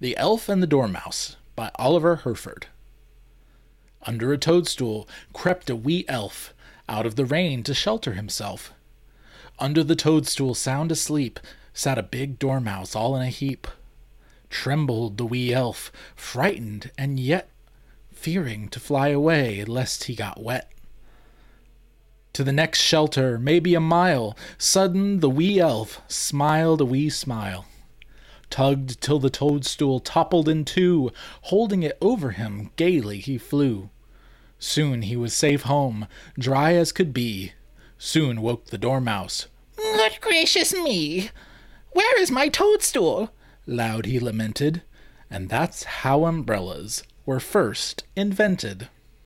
The Elf and the Dormouse by Oliver Herford. Under a toadstool crept a wee elf, out of the rain to shelter himself. Under the toadstool, sound asleep, sat a big dormouse all in a heap. Trembled the wee elf, frightened and yet fearing to fly away lest he got wet. To the next shelter, maybe a mile, sudden the wee elf smiled a wee smile tugged till the toadstool toppled in two, holding it over him, gaily he flew. Soon he was safe home, dry as could be. Soon woke the dormouse. Good gracious me! Where is my toadstool? Loud he lamented. And that's how umbrellas were first invented.